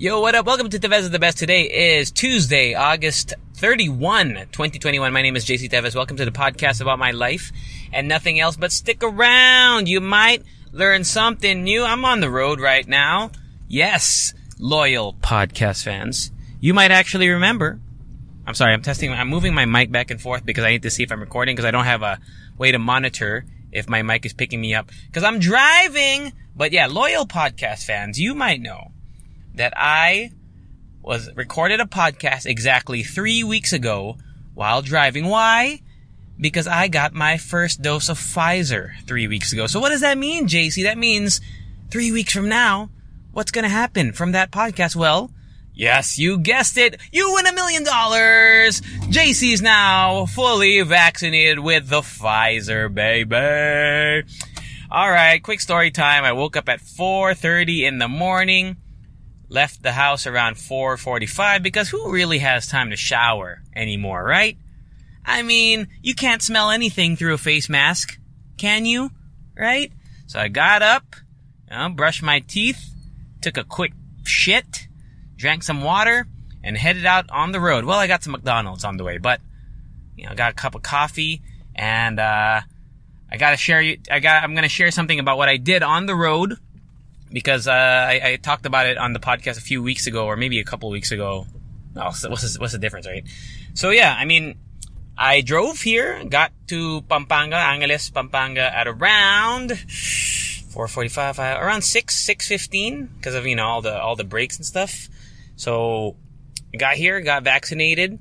Yo, what up? Welcome to Tevez is the Best. Today is Tuesday, August 31, 2021. My name is JC Tevez. Welcome to the podcast about my life and nothing else, but stick around. You might learn something new. I'm on the road right now. Yes, loyal podcast fans. You might actually remember. I'm sorry, I'm testing, I'm moving my mic back and forth because I need to see if I'm recording because I don't have a way to monitor if my mic is picking me up because I'm driving. But yeah, loyal podcast fans, you might know that I was recorded a podcast exactly three weeks ago while driving. Why? Because I got my first dose of Pfizer three weeks ago. So what does that mean, JC? That means three weeks from now, what's going to happen from that podcast? Well, yes, you guessed it. You win a million dollars. JC's now fully vaccinated with the Pfizer, baby. All right, quick story time. I woke up at 4:30 in the morning left the house around 4:45 because who really has time to shower anymore, right? I mean, you can't smell anything through a face mask, can you? Right? So I got up, you know, brushed my teeth, took a quick shit, drank some water, and headed out on the road. Well, I got some McDonald's on the way, but you know, I got a cup of coffee and uh I got to share you I got I'm to share something about what I did on the road because uh, I, I, talked about it on the podcast a few weeks ago, or maybe a couple weeks ago. Oh, so what's the, what's the difference, right? So yeah, I mean, I drove here, got to Pampanga, Angeles, Pampanga at around 4:45, uh, around six, six fifteen, because of you know all the all the breaks and stuff. So got here, got vaccinated.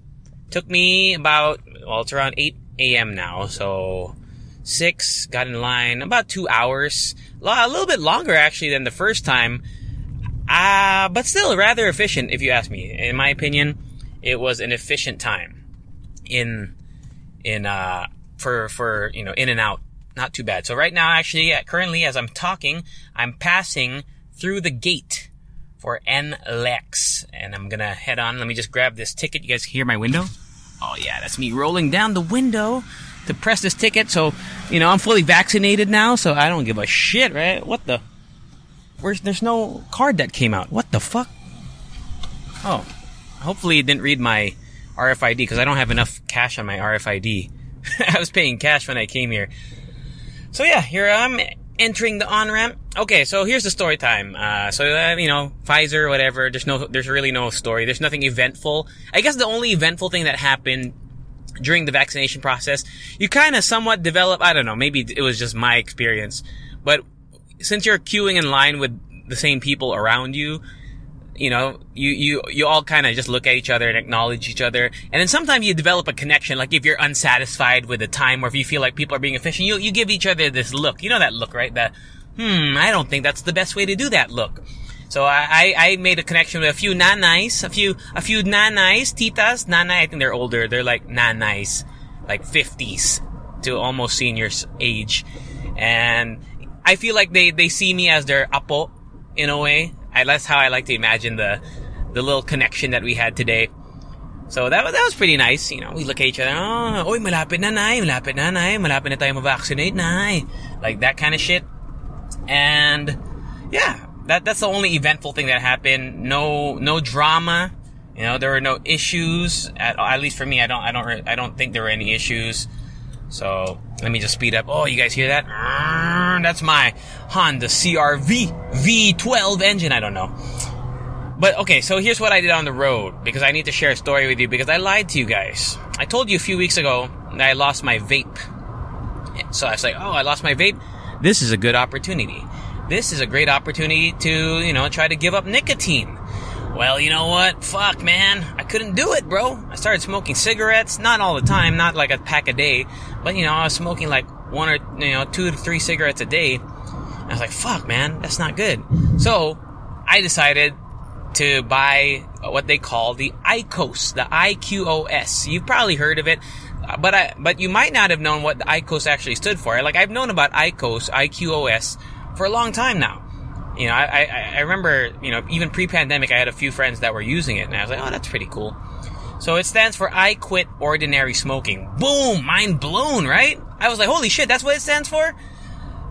Took me about well, it's around 8 a.m. now, so six, got in line about two hours, a little bit longer actually than the first time, uh, but still rather efficient if you ask me. In my opinion, it was an efficient time in, in, uh, for, for, you know, in and out. Not too bad. So right now, actually, currently as I'm talking, I'm passing through the gate for NLEX. And I'm gonna head on. Let me just grab this ticket. You guys hear my window? Oh yeah, that's me rolling down the window to press this ticket. So, you know, I'm fully vaccinated now, so I don't give a shit, right? What the? Where's there's no card that came out? What the fuck? Oh, hopefully it didn't read my RFID because I don't have enough cash on my RFID. I was paying cash when I came here. So yeah, here I'm entering the on ramp. Okay, so here's the story time. Uh, so uh, you know, Pfizer, whatever. There's no, there's really no story. There's nothing eventful. I guess the only eventful thing that happened during the vaccination process, you kind of somewhat develop, I don't know, maybe it was just my experience, but since you're queuing in line with the same people around you, you know, you, you, you all kind of just look at each other and acknowledge each other. And then sometimes you develop a connection, like if you're unsatisfied with the time or if you feel like people are being efficient, you, you give each other this look. You know that look, right? That, hmm, I don't think that's the best way to do that look. So I, I made a connection with a few nanais, a few, a few nanais, titas, nanay, I think they're older. They're like nanais, like 50s to almost seniors age. And I feel like they, they see me as their apo in a way. I, that's how I like to imagine the, the little connection that we had today. So that, was, that was pretty nice. You know, we look at each other, oh, oy, malapit na, nay, malapit na, nay, malapit na tayo ma-vaccinate, nay. Like that kind of shit. And, yeah, that that's the only eventful thing that happened. No no drama. You know, there were no issues at at least for me. I don't I don't I don't think there were any issues. So let me just speed up. Oh, you guys hear that? That's my Honda CRV V12 engine. I don't know. But okay, so here's what I did on the road because I need to share a story with you because I lied to you guys. I told you a few weeks ago that I lost my vape. So I was like, oh, I lost my vape. This is a good opportunity this is a great opportunity to, you know, try to give up nicotine. Well, you know what? Fuck, man. I couldn't do it, bro. I started smoking cigarettes, not all the time, not like a pack a day, but you know, I was smoking like one or, you know, two to three cigarettes a day. I was like, fuck, man, that's not good. So I decided to buy what they call the IQOS, the IQOS. You've probably heard of it, but I, but you might not have known what the IQOS actually stood for. Like I've known about IQOS, IQOS for a long time now. You know, I, I, I remember, you know, even pre-pandemic, I had a few friends that were using it, and I was like, oh, that's pretty cool. So it stands for I Quit Ordinary Smoking. Boom! Mind blown, right? I was like, holy shit, that's what it stands for?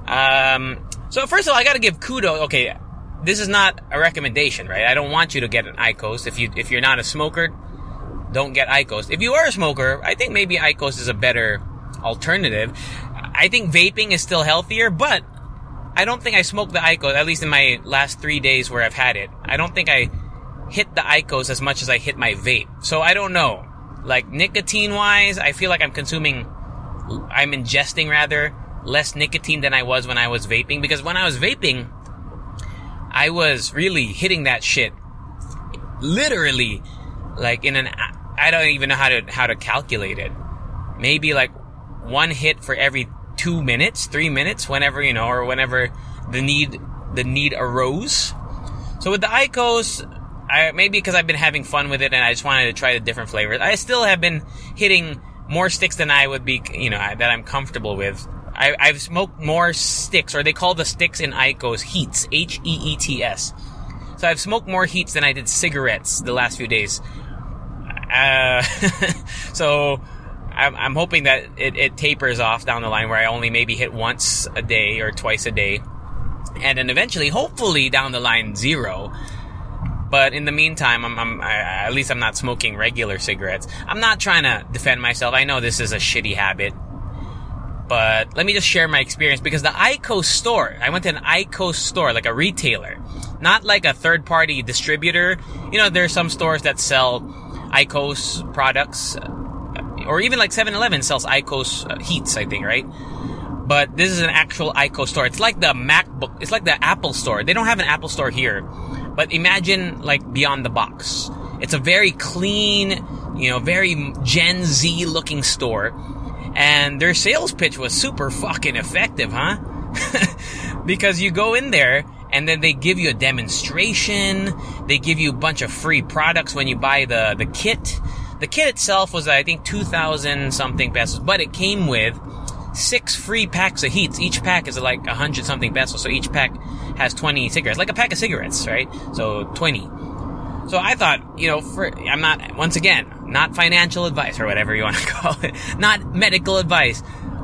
Um, so first of all, I gotta give kudos. Okay, this is not a recommendation, right? I don't want you to get an IQOS. If you, if you're not a smoker, don't get IQOS. If you are a smoker, I think maybe IQOS is a better alternative. I think vaping is still healthier, but I don't think I smoked the IQOS, at least in my last three days where I've had it. I don't think I hit the IQOS as much as I hit my vape. So I don't know. Like nicotine wise, I feel like I'm consuming, I'm ingesting rather less nicotine than I was when I was vaping because when I was vaping, I was really hitting that shit literally like in an I don't even know how to how to calculate it. Maybe like one hit for every 2 minutes, 3 minutes whenever, you know, or whenever the need the need arose. So with the IQOS, I, maybe because I've been having fun with it and I just wanted to try the different flavors. I still have been hitting more sticks than I would be, you know, that I'm comfortable with. I, have smoked more sticks, or they call the sticks in IQOS HEETS, H E E T S. So I've smoked more HEETS than I did cigarettes the last few days. Uh, so I'm, I'm, hoping that it, it tapers off down the line where I only maybe hit once a day or twice a day. And then eventually, hopefully down the line, zero. But in the meantime, I'm, I'm I, at least I'm not smoking regular cigarettes. I'm not trying to defend myself. I know this is a shitty habit, but let me just share my experience because the ICO store, I went to an ICO store, like a retailer, not like a third party distributor. You know, there are some stores that sell ICO's products, or even like 7-Eleven sells IQOS uh, HEETS, I think, right? But this is an actual IQOS store. It's like the MacBook, it's like the Apple store. They don't have an Apple store here but imagine like beyond the box. It's a very clean, you know, very Gen Z looking store. And their sales pitch was super fucking effective, huh? because you go in there and then they give you a demonstration. They give you a bunch of free products when you buy the, the kit. The kit itself was, I think, 2,000 something pesos, but it came with six free packs of HEETS. Each pack is like a hundred something pesos, so each pack has 20 cigarettes, like a pack of cigarettes, right? So 20. So I thought, you know, for, I'm not, once again, not financial advice or whatever you want to call it, not medical advice,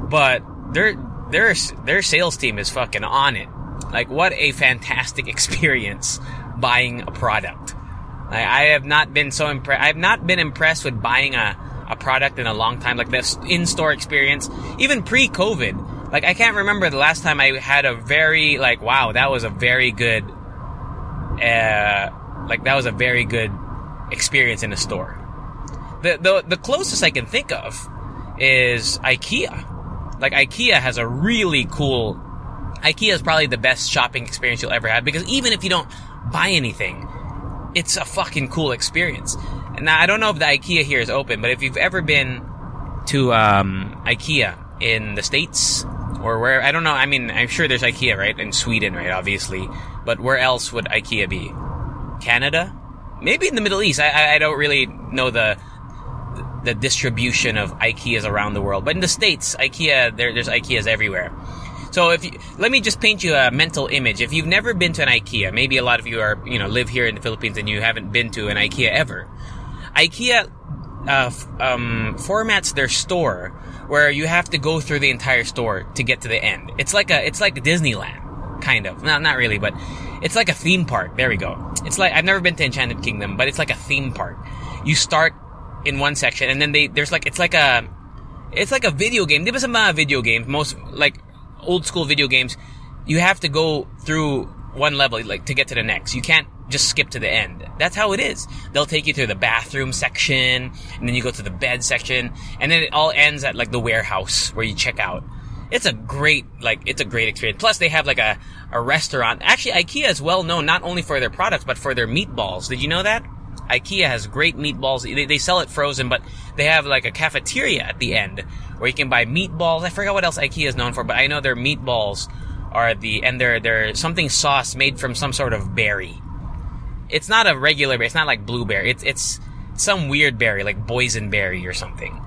but their, their, their sales team is fucking on it. Like, what a fantastic experience buying a product. I have not been so impressed. I have not been impressed with buying a, a product in a long time, like this in-store experience, even pre-COVID. Like I can't remember the last time I had a very like wow, that was a very good, uh, like that was a very good experience in a store. The the the closest I can think of is IKEA. Like IKEA has a really cool. IKEA is probably the best shopping experience you'll ever have because even if you don't buy anything, it's a fucking cool experience. Now I don't know if the IKEA here is open, but if you've ever been to um, IKEA in the states or where I don't know. I mean, I'm sure there's IKEA right in Sweden, right? Obviously, but where else would IKEA be? Canada? Maybe in the Middle East. I, I don't really know the the distribution of IKEAs around the world, but in the states, IKEA there, there's IKEAs everywhere. So if you, let me just paint you a mental image. If you've never been to an IKEA, maybe a lot of you are, you know, live here in the Philippines and you haven't been to an IKEA ever. IKEA uh, um, formats their store where you have to go through the entire store to get to the end. It's like a it's like Disneyland, kind of. Not not really, but it's like a theme park. There we go. It's like I've never been to Enchanted Kingdom, but it's like a theme park. You start in one section, and then they there's like it's like a it's like a video game. Was some uh, video games, most like old school video games. You have to go through one level like to get to the next. You can't just skip to the end. That's how it is. They'll take you through the bathroom section, and then you go to the bed section, and then it all ends at like the warehouse where you check out. It's a great, like, it's a great experience. Plus, they have like a, a restaurant. Actually, IKEA is well known not only for their products, but for their meatballs. Did you know that? IKEA has great meatballs. They, they sell it frozen, but they have like a cafeteria at the end where you can buy meatballs. I forgot what else IKEA is known for, but I know their meatballs are the and they're they're something sauce made from some sort of berry. It's not a regular berry. It's not like blueberry. It's it's some weird berry like boysenberry or something.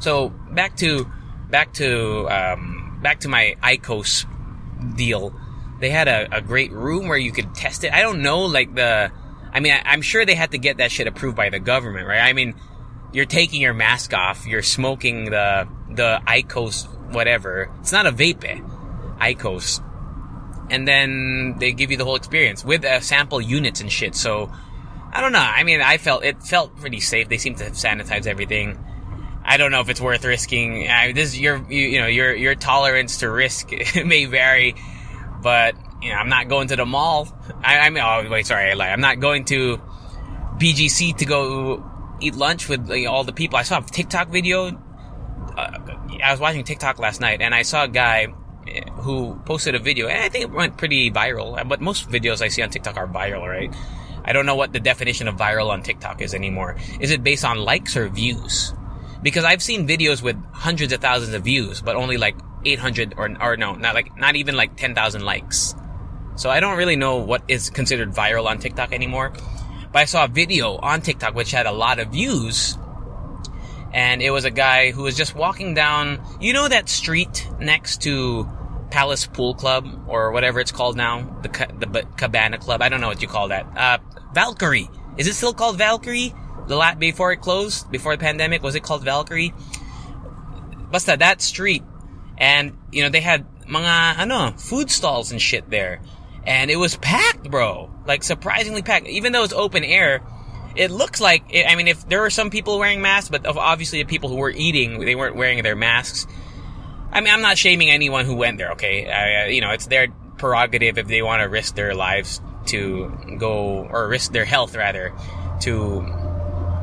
So back to back to um, back to my IQOS deal. They had a, a great room where you could test it. I don't know like the. I mean, I, I'm sure they had to get that shit approved by the government, right? I mean, you're taking your mask off, you're smoking the the IQOS whatever. It's not a vape, eh? IQOS. And then they give you the whole experience with uh, sample units and shit. So I don't know. I mean, I felt it felt pretty safe. They seem to sanitize everything. I don't know if it's worth risking. I, this your you, you know your your tolerance to risk may vary, but you know I'm not going to the mall. I, I mean, oh wait, sorry, I lied. I'm not going to BGC to go eat lunch with like, all the people. I saw a TikTok video. Uh, I was watching TikTok last night, and I saw a guy eh, who posted a video, and I think it went pretty viral. But most videos I see on TikTok are viral, right? I don't know what the definition of viral on TikTok is anymore. Is it based on likes or views? Because I've seen videos with hundreds of thousands of views, but only like 800 or, or no, not like, not even like 10,000 likes. So I don't really know what is considered viral on TikTok anymore. But I saw a video on TikTok which had a lot of views. And it was a guy who was just walking down, you know that street next to Palace Pool Club or whatever it's called now, the the Cabana Club. I don't know what you call that. Uh, Valkyrie. Is it still called Valkyrie? The lat before it closed, before the pandemic, was it called Valkyrie? Basta that street, and you know they had mga ano food stalls and shit there, and it was packed, bro. Like surprisingly packed. Even though it's open air, it looks like. I mean, if there were some people wearing masks, but obviously the people who were eating, they weren't wearing their masks. I mean, I'm not shaming anyone who went there. Okay, I, you know, it's their prerogative if they want to risk their lives to go or risk their health rather to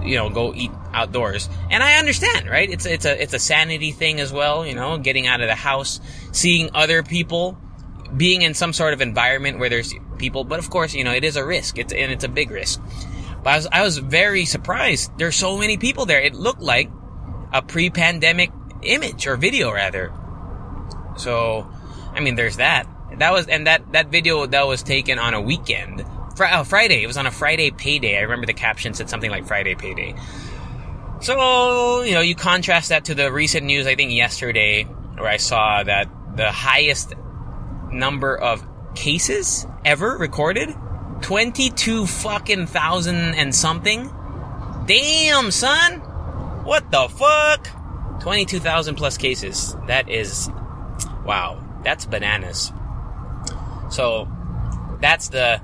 you know go eat outdoors and i understand right it's it's a it's a sanity thing as well you know getting out of the house seeing other people being in some sort of environment where there's people but of course you know it is a risk it's and it's a big risk but i was i was very surprised there's so many people there it looked like a pre-pandemic image or video rather so i mean there's that that was and that that video that was taken on a weekend. Fr- oh, Friday. It was on a Friday payday. I remember the caption said something like Friday payday. So you know, you contrast that to the recent news. I think yesterday, where I saw that the highest number of cases ever recorded, twenty-two fucking thousand and something. Damn, son. What the fuck? 22,000 plus cases. That is, wow. That's bananas. So that's the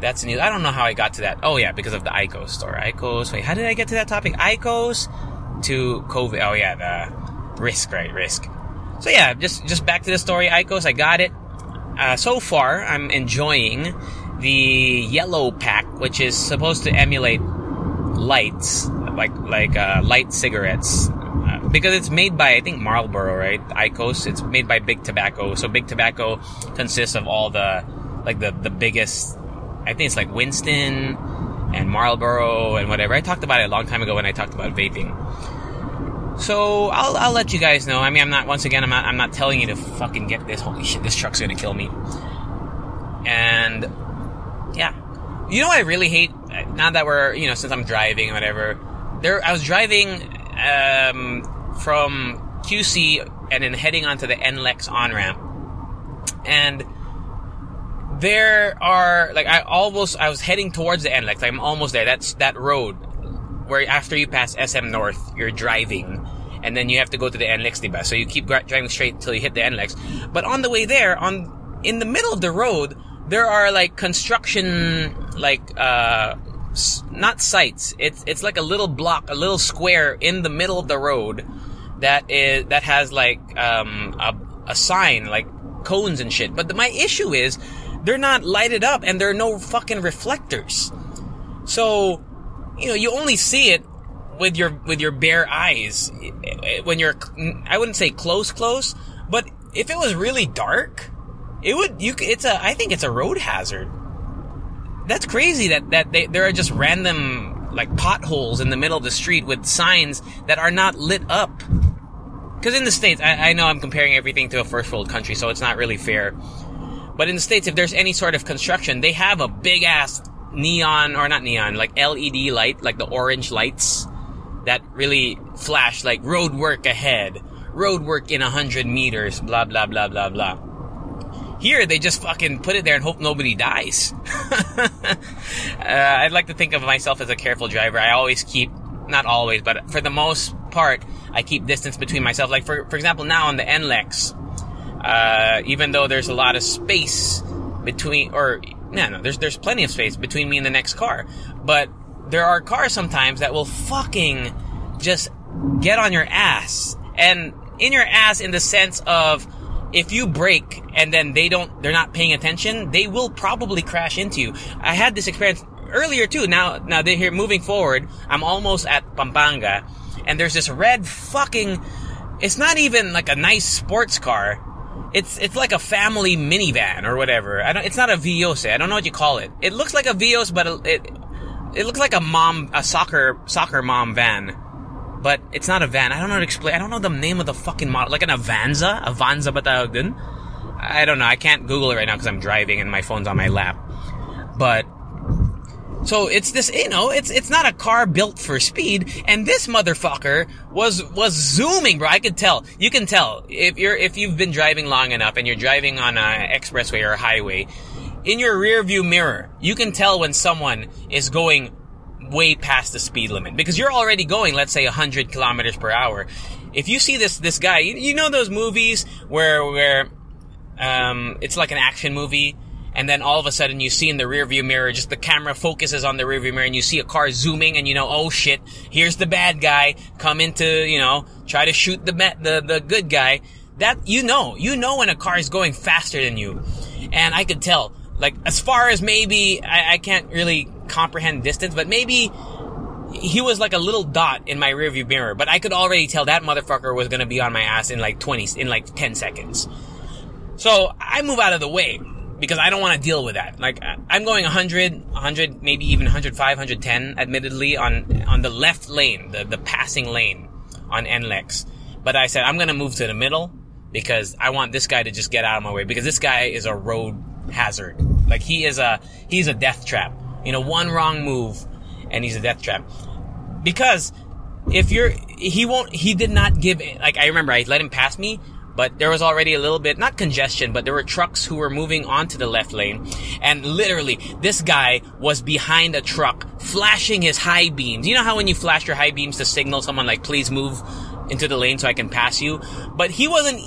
that's the news. I don't know how I got to that. Oh yeah, because of the IQOS story. IQOS. Wait, how did I get to that topic? IQOS to COVID. Oh yeah, the risk, right? Risk. So yeah, just just back to the story. IQOS, I got it. Uh, so far, I'm enjoying the yellow pack, which is supposed to emulate lights, like like uh, light cigarettes, uh, because it's made by I think Marlboro, right? IQOS. It's made by Big Tobacco. So Big Tobacco consists of all the like the the biggest. I think it's like Winston and Marlboro and whatever. I talked about it a long time ago when I talked about vaping. So I'll, I'll let you guys know. I mean, I'm not once again. I'm not. I'm not telling you to fucking get this. Holy shit! This truck's gonna kill me. And yeah, you know, I really hate. Now that we're you know, since I'm driving whatever. There, I was driving um, from QC and then heading onto the NLEX on ramp, and there are like I almost I was heading towards the NLEX. I'm almost there. That's that road where after you pass SM North, you're driving. And then you have to go to the NLEX, diba? So you keep driving straight until you hit the NLEX. But on the way there, on in the middle of the road, there are like construction, like uh, not sites. It's it's like a little block, a little square in the middle of the road that is that has like um, a, a sign, like cones and shit. But the, my issue is they're not lighted up and there are no fucking reflectors. So you know you only see it with your with your bare eyes when you're I wouldn't say close close, but if it was really dark, it would you it's a I think it's a road hazard. That's crazy that that they, there are just random like potholes in the middle of the street with signs that are not lit up. because in the states, I, I know I'm comparing everything to a first world country, so it's not really fair. But in the states, if there's any sort of construction, they have a big ass neon or not neon, like LED light, like the orange lights that really flash like road work ahead, road work in a hundred meters, blah blah blah blah blah. Here, they just fucking put it there and hope nobody dies. uh, I'd like to think of myself as a careful driver. I always keep, not always, but for the most part, I keep distance between myself. Like for for example, now on the NLEX, uh, even though there's a lot of space between, or no, no, there's there's plenty of space between me and the next car, but there are cars sometimes that will fucking just get on your ass, and in your ass in the sense of if you break and then they don't, they're not paying attention, they will probably crash into you. I had this experience earlier too. Now, now they're here moving forward. I'm almost at Pampanga and there's this red fucking, it's not even like a nice sports car. It's, it's like a family minivan or whatever. I don't, it's not a Vios. I don't know what you call it. It looks like a Vios, but it, it looks like a mom, a soccer, soccer mom van but it's not a van. I don't know how to explain. I don't know the name of the fucking model. Like an Avanza? Avanza ba tawag dun? I don't know. I can't Google it right now because I'm driving and my phone's on my lap. But so it's this, you know, it's it's not a car built for speed, and this motherfucker was was zooming, bro. I could tell. You can tell if you're if you've been driving long enough and you're driving on a expressway or a highway. In your rear view mirror, you can tell when someone is going way past the speed limit because you're already going, let's say, 100 kilometers per hour. If you see this this guy, you, you know those movies where where um, it's like an action movie, and then all of a sudden you see in the rearview mirror, just the camera focuses on the rearview mirror, and you see a car zooming, and you know, oh shit, here's the bad guy coming to, you know, try to shoot the the the good guy. That you know, you know when a car is going faster than you, and I could tell. Like as far as maybe I, I can't really comprehend distance, but maybe he was like a little dot in my rearview mirror, but I could already tell that motherfucker was gonna be on my ass in like 20, in like 10 seconds. So I move out of the way because I don't want to deal with that. Like I'm going 100, 100, maybe even 105, 110, admittedly on on the left lane, the the passing lane on NLEX. But I said I'm gonna move to the middle because I want this guy to just get out of my way because this guy is a road hazard. Like he is a he's a death trap. You know, one wrong move and he's a death trap. Because if you're, he won't, he did not give, like, I remember I let him pass me, but there was already a little bit, not congestion, but there were trucks who were moving onto the left lane. And literally, this guy was behind a truck, flashing his high beams. You know how when you flash your high beams to signal someone like, please move into the lane so I can pass you? But he wasn't,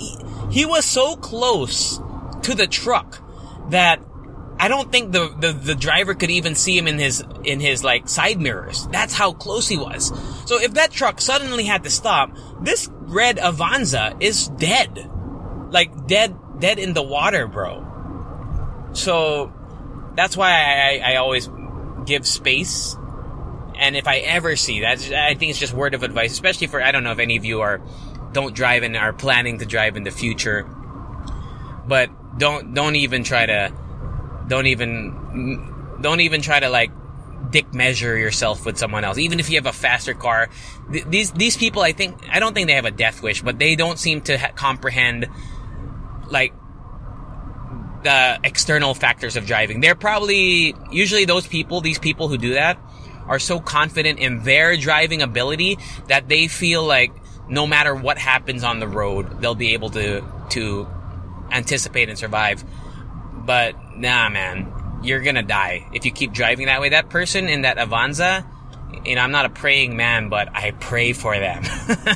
he was so close to the truck that I don't think the, the, the driver could even see him in his in his like side mirrors. That's how close he was. So if that truck suddenly had to stop, this red Avanza is dead. Like dead dead in the water, bro. So that's why I, I always give space. And if I ever see that, I think it's just word of advice, especially for I don't know if any of you are don't drive and are planning to drive in the future. But don't don't even try to don't even don't even try to like dick measure yourself with someone else. Even if you have a faster car th- these these people i think i don't think they have a death wish but they don't seem to ha- comprehend like the external factors of driving. They're probably usually those people these people who do that are so confident in their driving ability that they feel like no matter what happens on the road they'll be able to to anticipate and survive. But nah, man, you're gonna die if you keep driving that way. That person in that Avanza, you know, I'm not a praying man, but I pray for them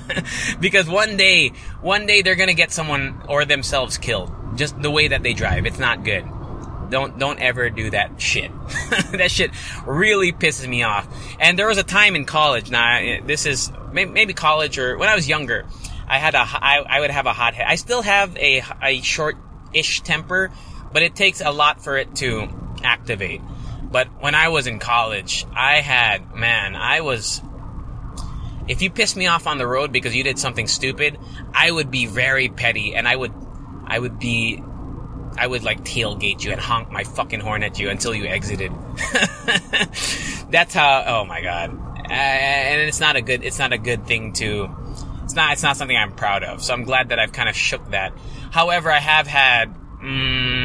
because one day, one day they're gonna get someone or themselves killed. Just the way that they drive, it's not good. Don't don't ever do that shit. that shit really pisses me off. And there was a time in college. Now this is maybe college or when I was younger. I had a I, I would have a hot head. I still have a a short ish temper but it takes a lot for it to activate. But when I was in college, I had, man, I was, if you pissed me off on the road because you did something stupid, I would be very petty and I would, I would be, I would like tailgate you and honk my fucking horn at you until you exited. That's how, oh my god. And it's not a good, it's not a good thing to, it's not it's not something I'm proud of. So I'm glad that I've kind of shook that. However, I have had mm,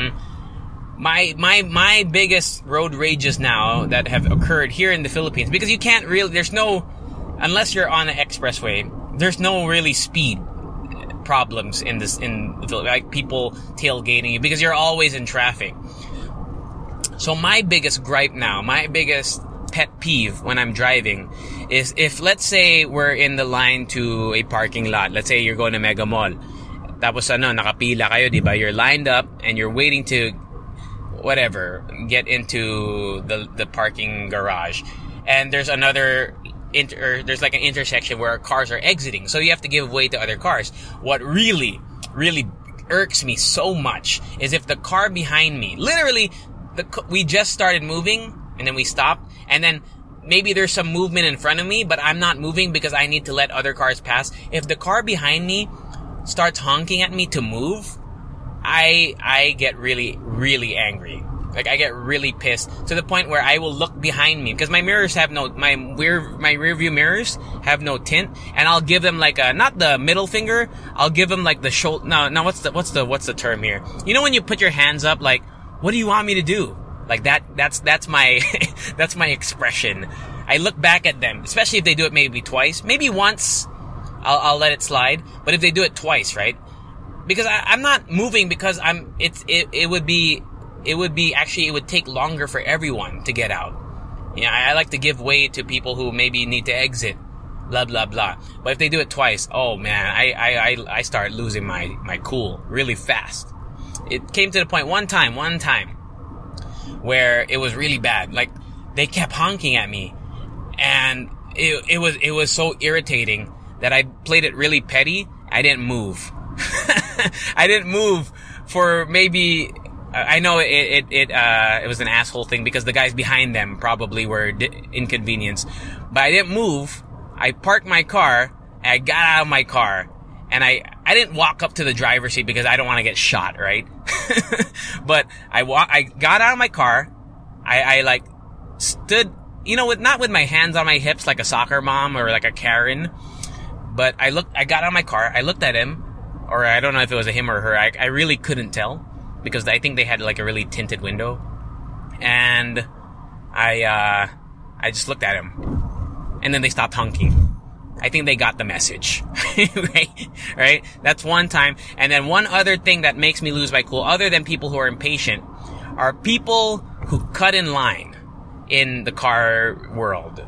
my my my biggest road rages now that have occurred here in the Philippines because you can't really there's no unless you're on an expressway there's no really speed problems in this in like people tailgating you because you're always in traffic. So my biggest gripe now, my biggest pet peeve when I'm driving is if let's say we're in the line to a parking lot. Let's say you're going to Mega Mall. Tapos ano, nakapila kayo, di ba? You're lined up and you're waiting to whatever, get into the the parking garage. And there's another inter, there's like an intersection where cars are exiting, so you have to give way to other cars. What really, really irks me so much is if the car behind me, literally, the we just started moving and then we stopped, and then maybe there's some movement in front of me, but I'm not moving because I need to let other cars pass. If the car behind me starts honking at me to move, I I get really really angry. Like I get really pissed to the point where I will look behind me because my mirrors have no my rear my rear view mirrors have no tint, and I'll give them like a not the middle finger. I'll give them like the shoulder. No, no. What's the what's the what's the term here? You know when you put your hands up, like what do you want me to do? Like that. That's that's my that's my expression. I look back at them, especially if they do it maybe twice, maybe once. I'll, I'll let it slide. But if they do it twice, right? Because I, I'm not moving because I'm. It's it, it would be it would be actually it would take longer for everyone to get out. Yeah, I, I like to give way to people who maybe need to exit. Blah blah blah. But if they do it twice, oh man, I I I, I start losing my my cool really fast. It came to the point one time, one time, where it was really bad. Like they kept honking at me, and it it was it was so irritating that I played it really petty. I didn't move. I didn't move for maybe I know it it it, uh, it was an asshole thing because the guys behind them probably were di- inconvenienced, but I didn't move. I parked my car. I got out of my car, and I I didn't walk up to the driver's seat because I don't want to get shot, right? but I walk. I got out of my car. I, I like stood, you know, with not with my hands on my hips like a soccer mom or like a Karen, but I looked. I got out of my car. I looked at him, or I don't know if it was a him or her. I, I really couldn't tell because I think they had like a really tinted window, and I uh, I just looked at him, and then they stopped honking. I think they got the message, right? Right? That's one time, and then one other thing that makes me lose my cool, other than people who are impatient, are people who cut in line in the car world.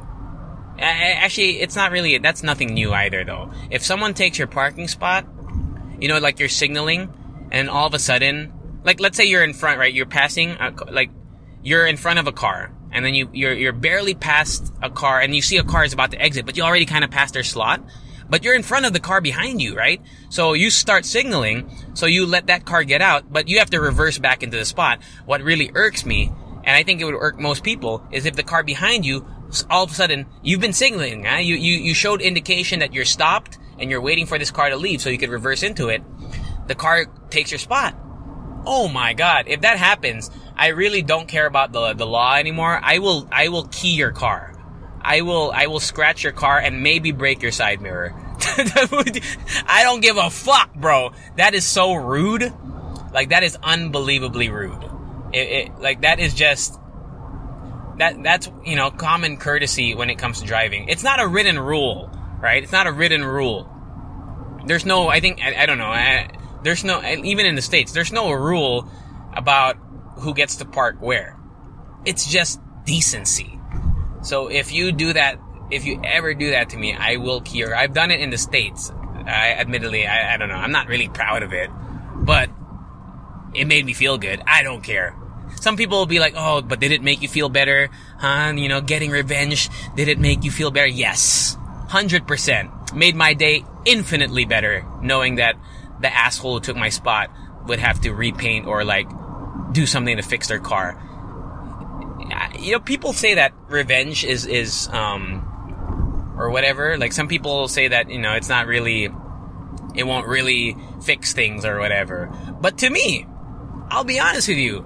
Actually, it's not really, that's nothing new either though. If someone takes your parking spot, you know, like you're signaling, and all of a sudden, like let's say you're in front, right? You're passing, a, like you're in front of a car, and then you you're you're barely past a car, and you see a car is about to exit, but you already kind of passed their slot. But you're in front of the car behind you, right? So you start signaling, so you let that car get out, but you have to reverse back into the spot. What really irks me, and I think it would irk most people, is if the car behind you, all of a sudden, you've been signaling, huh? you, you, you showed indication that you're stopped, and you're waiting for this car to leave so you could reverse into it. The car takes your spot oh my god, if that happens, I really don't care about the the law anymore. I will I will key your car. I will I will scratch your car and maybe break your side mirror. I don't give a fuck, bro. That is so rude. Like that is unbelievably rude. It, it, like that is just that that's you know common courtesy when it comes to driving. It's not a written rule, right? It's not a written rule. There's no. I think I, I don't know. I, there's no, even in the States, there's no rule about who gets to park where. It's just decency. So if you do that, if you ever do that to me, I will cure. I've done it in the States. I, admittedly, I, I don't know. I'm not really proud of it, but it made me feel good. I don't care. Some people will be like, oh, but did it make you feel better? Huh? You know, getting revenge, did it make you feel better? Yes. 100%. Made my day infinitely better knowing that the asshole who took my spot would have to repaint or like do something to fix their car. You know, people say that revenge is is um or whatever. Like some people say that you know it's not really, it won't really fix things or whatever. But to me, I'll be honest with you,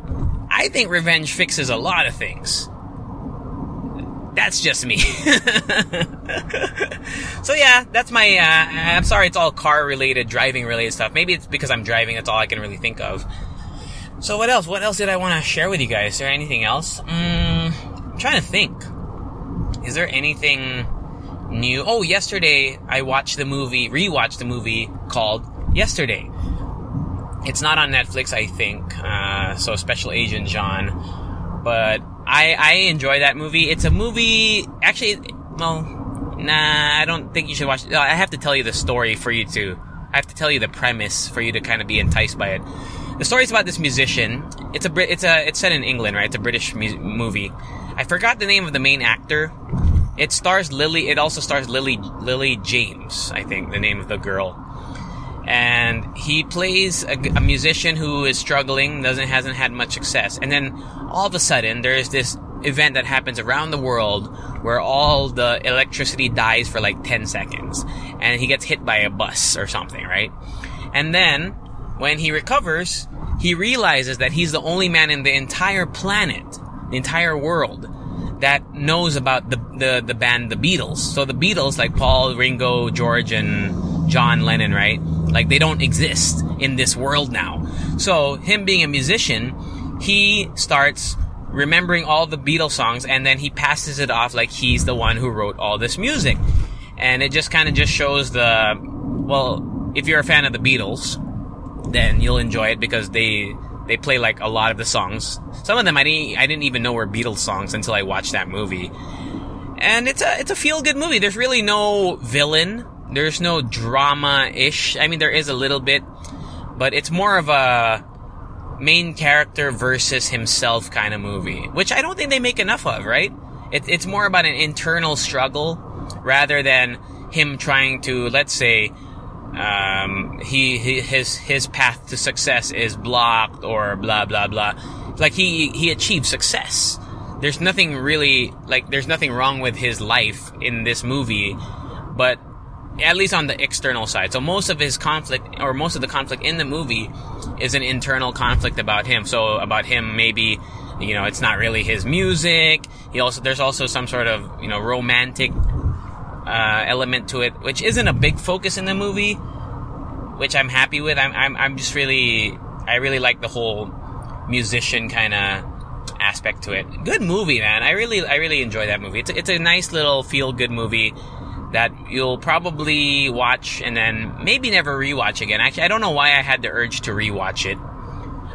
I think revenge fixes a lot of things. That's just me. so yeah, that's my. Uh, I'm sorry, it's all car related, driving related stuff. Maybe it's because I'm driving. That's all I can really think of. So what else? What else did I want to share with you guys? Is there anything else? Mm, I'm trying to think. Is there anything new? Oh, yesterday I watched the movie, rewatched the movie called Yesterday. It's not on Netflix, I think. Uh, so Special Agent John, but I I enjoy that movie. It's a movie. Actually, well, nah, I don't think you should watch. it. I have to tell you the story for you to. I have to tell you the premise for you to kind of be enticed by it. The story's about this musician. It's a. It's a. It's set in England, right? It's a British mu- movie. I forgot the name of the main actor. It stars Lily. It also stars Lily Lily James. I think the name of the girl. And he plays a, a musician who is struggling, doesn't hasn't had much success, and then all of a sudden there's this event that happens around the world where all the electricity dies for like 10 seconds and he gets hit by a bus or something, right? And then when he recovers, he realizes that he's the only man in the entire planet, the entire world that knows about the, the, the band The Beatles. So the Beatles, like Paul, Ringo, George, and John Lennon, right? Like they don't exist in this world now. So him being a musician, he starts remembering all the Beatles songs and then he passes it off like he's the one who wrote all this music. And it just kind of just shows the, well, if you're a fan of the Beatles, then you'll enjoy it because they, they play like a lot of the songs. Some of them I didn't, I didn't even know were Beatles songs until I watched that movie. And it's a, it's a feel good movie. There's really no villain. There's no drama-ish. I mean, there is a little bit, but it's more of a, main character versus himself kind of movie, which I don't think they make enough of, right? It, it's more about an internal struggle rather than him trying to, let's say, um, he, he his his path to success is blocked or blah blah blah. Like he he achieved success. There's nothing really like there's nothing wrong with his life in this movie, but at least on the external side. So most of his conflict, or most of the conflict in the movie, is an internal conflict about him. So about him, maybe you know, it's not really his music. He also there's also some sort of you know romantic uh, element to it, which isn't a big focus in the movie, which I'm happy with. I'm I'm, I'm just really I really like the whole musician kind of aspect to it. Good movie, man. I really I really enjoy that movie. It's a, it's a nice little feel good movie that you'll probably watch and then maybe never rewatch again. Actually, I don't know why I had the urge to rewatch it.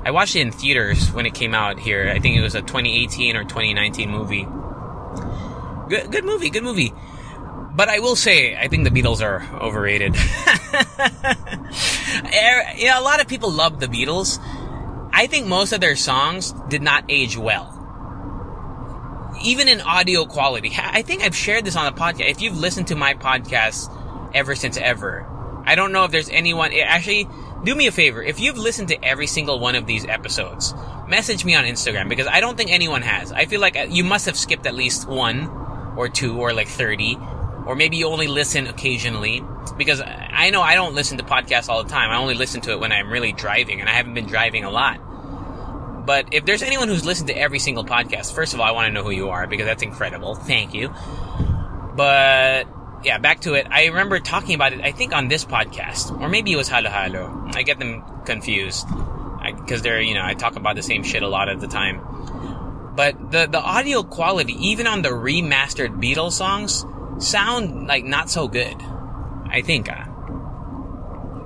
I watched it in theaters when it came out here. I think it was a 2018 or 2019 movie. Good, good movie, good movie. But I will say, I think the Beatles are overrated. Er, you know, a lot of people love the Beatles. I think most of their songs did not age well even in audio quality. I think I've shared this on the podcast. If you've listened to my podcast ever since ever, I don't know if there's anyone. Eh, actually, do me a favor. If you've listened to every single one of these episodes, message me on Instagram because I don't think anyone has. I feel like uh, you must have skipped at least one or two or like 30 or maybe you only listen occasionally because I know I don't listen to podcasts all the time. I only listen to it when I'm really driving and I haven't been driving a lot. But if there's anyone who's listened to every single podcast, first of all, I want to know who you are because that's incredible. Thank you. But yeah, back to it. I remember talking about it, I think on this podcast, or maybe it was Halo Halo. I get them confused because they're, you know, I talk about the same shit a lot of the time. But the, the audio quality, even on the remastered Beatles songs, sound like not so good. I think. Uh,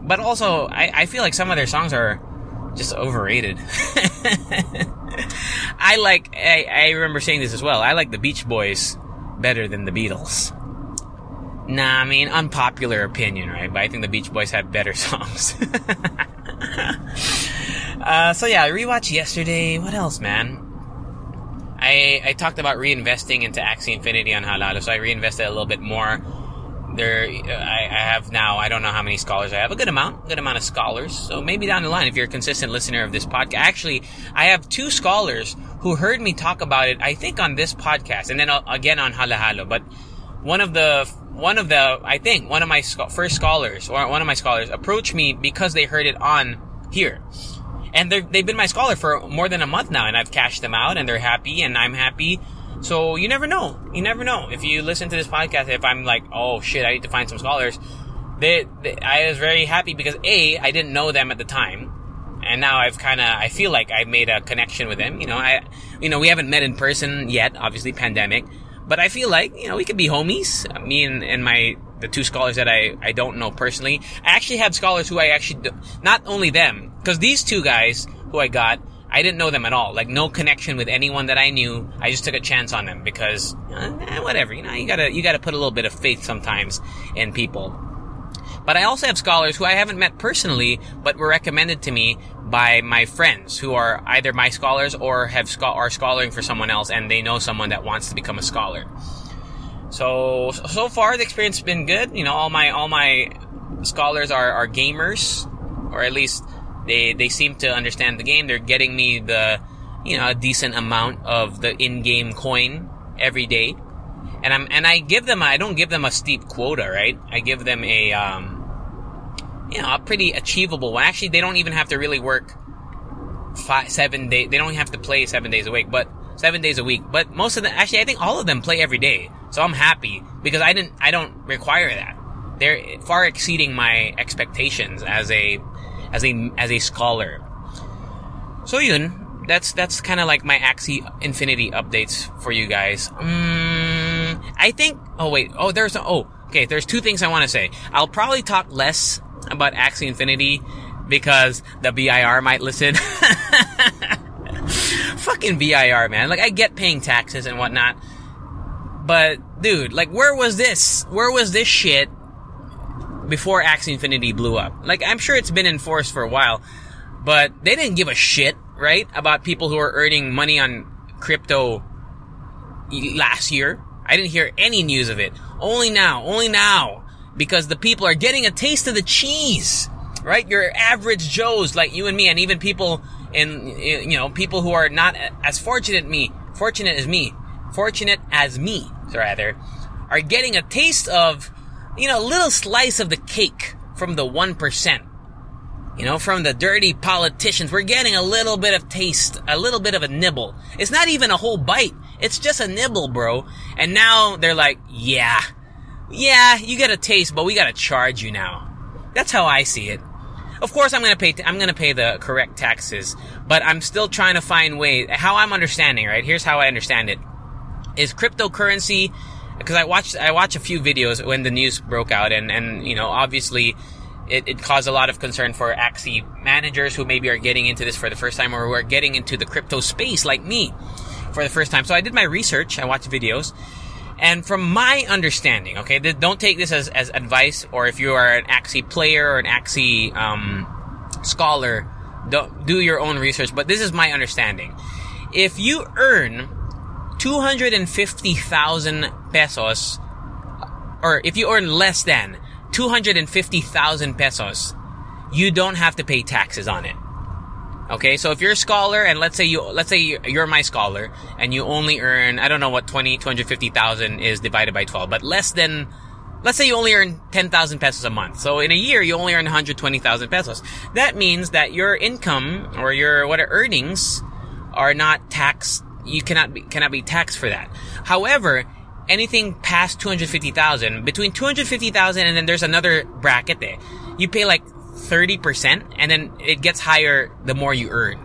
but also, I, I feel like some of their songs are just overrated. I like, I, I remember saying this as well. I like the Beach Boys better than the Beatles. Nah, I mean, unpopular opinion, right? But I think the Beach Boys have better songs. uh, so yeah, I rewatched yesterday. What else, man? I, I talked about reinvesting into Axie Infinity on Halal, so I reinvested a little bit more there I, I, have now i don't know how many scholars i have a good amount good amount of scholars. So maybe down the line if you're a consistent listener of this podcast actually i have two scholars who heard me talk about it i think on this podcast and then uh, again on Halo Halo but one of the one of the i think one of my first scholars or one of my scholars approached me because they heard it on here. And they've been my scholar for more than a month now and i've cashed them out and they're happy and i'm happy So you never know. You never know. If you listen to this podcast, if I'm like, oh shit, I need to find some scholars. They, they I was very happy because A, I didn't know them at the time. And now I've kind of, I feel like I've made a connection with them. You know, I, you know, we haven't met in person yet, obviously pandemic. But I feel like, you know, we could be homies. Me and, and my, the two scholars that I, I don't know personally. I actually have scholars who I actually, not only them, because these two guys who I got, I didn't know them at all. Like no connection with anyone that I knew. I just took a chance on them because eh, whatever, you know, you gotta you gotta put a little bit of faith sometimes in people. But I also have scholars who I haven't met personally, but were recommended to me by my friends who are either my scholars or have are scholaring for someone else, and they know someone that wants to become a scholar. So so far the experience has been good. You know, all my all my scholars are, are gamers, or at least they they seem to understand the game. They're getting me the you know a decent amount of the in-game coin every day, and I'm and I give them I don't give them a steep quota, right? I give them a um, you know a pretty achievable one. Actually, they don't even have to really work five seven days. They don't have to play seven days a week, but seven days a week. But most of them actually I think all of them play every day, so I'm happy because I didn't I don't require that. They're far exceeding my expectations as a as a as a scholar. So yun, that's that's kind of like my Axie Infinity updates for you guys. Mm, I think. Oh wait. Oh, there's. Oh, okay. There's two things I want to say. I'll probably talk less about Axie Infinity because the BIR might listen. Fucking BIR, man. Like I get paying taxes and whatnot, but dude, like where was this? Where was this shit before Axie Infinity blew up. Like, I'm sure it's been enforced for a while, but they didn't give a shit, right? About people who are earning money on crypto last year. I didn't hear any news of it. Only now, only now, because the people are getting a taste of the cheese, right? Your average Joes like you and me, and even people in, you know, people who are not as fortunate me, fortunate as me, fortunate as me, rather, are getting a taste of you know, a little slice of the cake from the 1%. You know, from the dirty politicians. We're getting a little bit of taste, a little bit of a nibble. It's not even a whole bite. It's just a nibble, bro. And now they're like, yeah, yeah, you get a taste, but we gotta charge you now. That's how I see it. Of course, I'm gonna pay. T- I'm gonna pay the correct taxes, but I'm still trying to find ways. How I'm understanding, right? Here's how I understand it: is cryptocurrency because I watched I watched a few videos when the news broke out, and and you know obviously it, it caused a lot of concern for Axie managers who maybe are getting into this for the first time or who are getting into the crypto space like me for the first time. So I did my research, I watched videos, and from my understanding, okay, don't take this as, as advice, or if you are an Axie player or an Axie um, scholar, don't do your own research. But this is my understanding. If you earn 250,000 pesos, or if you earn less than 250,000 pesos, you don't have to pay taxes on it. Okay, so if you're a scholar and let's say you, let's say you're my scholar and you only earn, I don't know what 20, 250,000 is divided by 12, but less than, let's say you only earn 10,000 pesos a month. So in a year, you only earn 120,000 pesos. That means that your income or your, what are earnings are not taxed you cannot be, cannot be taxed for that. However, anything past 250,000, between 250,000 and then there's another bracket there. You pay like 30% and then it gets higher the more you earn.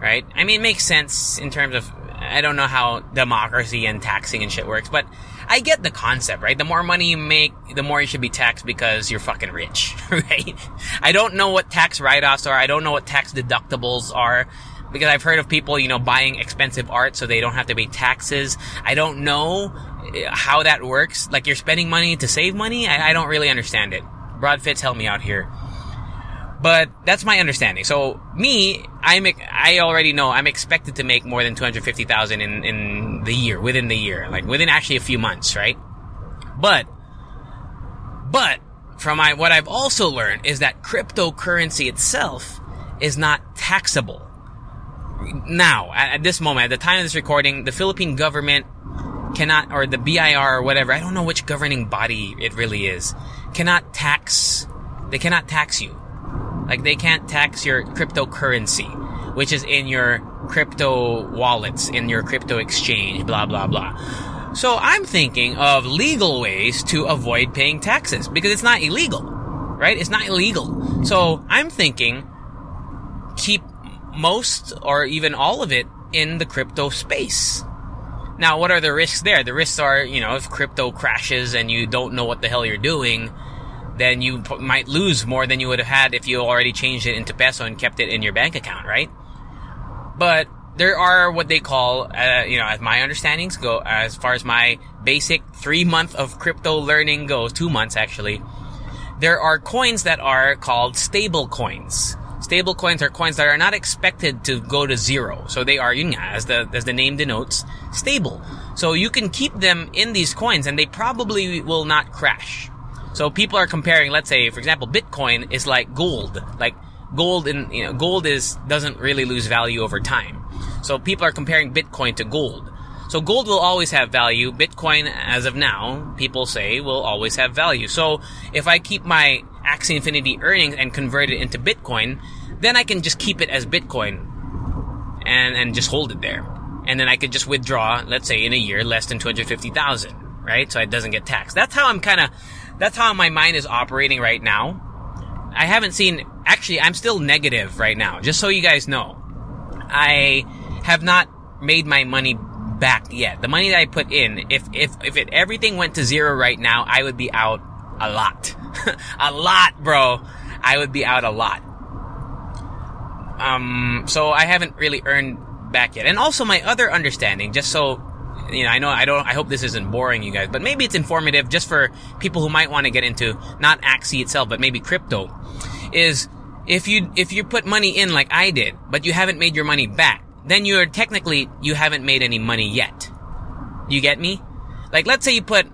Right? I mean, it makes sense in terms of, I don't know how democracy and taxing and shit works, but I get the concept, right? The more money you make, the more you should be taxed because you're fucking rich, right? I don't know what tax write-offs are. I don't know what tax deductibles are because I've heard of people, you know, buying expensive art so they don't have to pay taxes. I don't know eh, how that works. Like you're spending money to save money. I, I don't really understand it. Broadfits, help me out here. But that's my understanding. So me, I'm I already know I'm expected to make more than two hundred fifty thousand in in the year, within the year, like within actually a few months, right? But but from my, what I've also learned is that cryptocurrency itself is not taxable now, at, this moment, at the time of this recording, the Philippine government cannot, or the BIR or whatever, I don't know which governing body it really is, cannot tax, they cannot tax you. Like, they can't tax your cryptocurrency, which is in your crypto wallets, in your crypto exchange, blah, blah, blah. So I'm thinking of legal ways to avoid paying taxes because it's not illegal, right? It's not illegal. So I'm thinking keep most or even all of it in the crypto space. Now, what are the risks there? The risks are, you know, if crypto crashes and you don't know what the hell you're doing, then you p- might lose more than you would have had if you already changed it into peso and kept it in your bank account, right? But there are what they call, uh, you know, as my understandings go, as far as my basic three month of crypto learning goes, two months actually, there are coins that are called stable coins. Stable coins are coins that are not expected to go to zero. So they are, as the, as the name denotes, stable. So you can keep them in these coins and they probably will not crash. So people are comparing, let's say, for example, Bitcoin is like gold. Like gold in, you know, gold is, doesn't really lose value over time. So people are comparing Bitcoin to gold. So gold will always have value. Bitcoin, as of now, people say will always have value. So if I keep my Axie Infinity earnings and convert it into Bitcoin, then I can just keep it as Bitcoin and, and just hold it there. And then I could just withdraw, let's say in a year, less than 250,000, right? So it doesn't get taxed. That's how I'm kind of, that's how my mind is operating right now. I haven't seen, actually, I'm still negative right now, just so you guys know. I have not made my money back yet. The money that I put in, if, if, if it, everything went to zero right now, I would be out a lot. a lot, bro. I would be out a lot. Um, so I haven't really earned back yet. And also my other understanding, just so, you know, I know I don't, I hope this isn't boring you guys, but maybe it's informative just for people who might want to get into not Axie itself, but maybe crypto, is if you, if you put money in like I did, but you haven't made your money back, then you're technically, you haven't made any money yet. You get me? Like, let's say you put,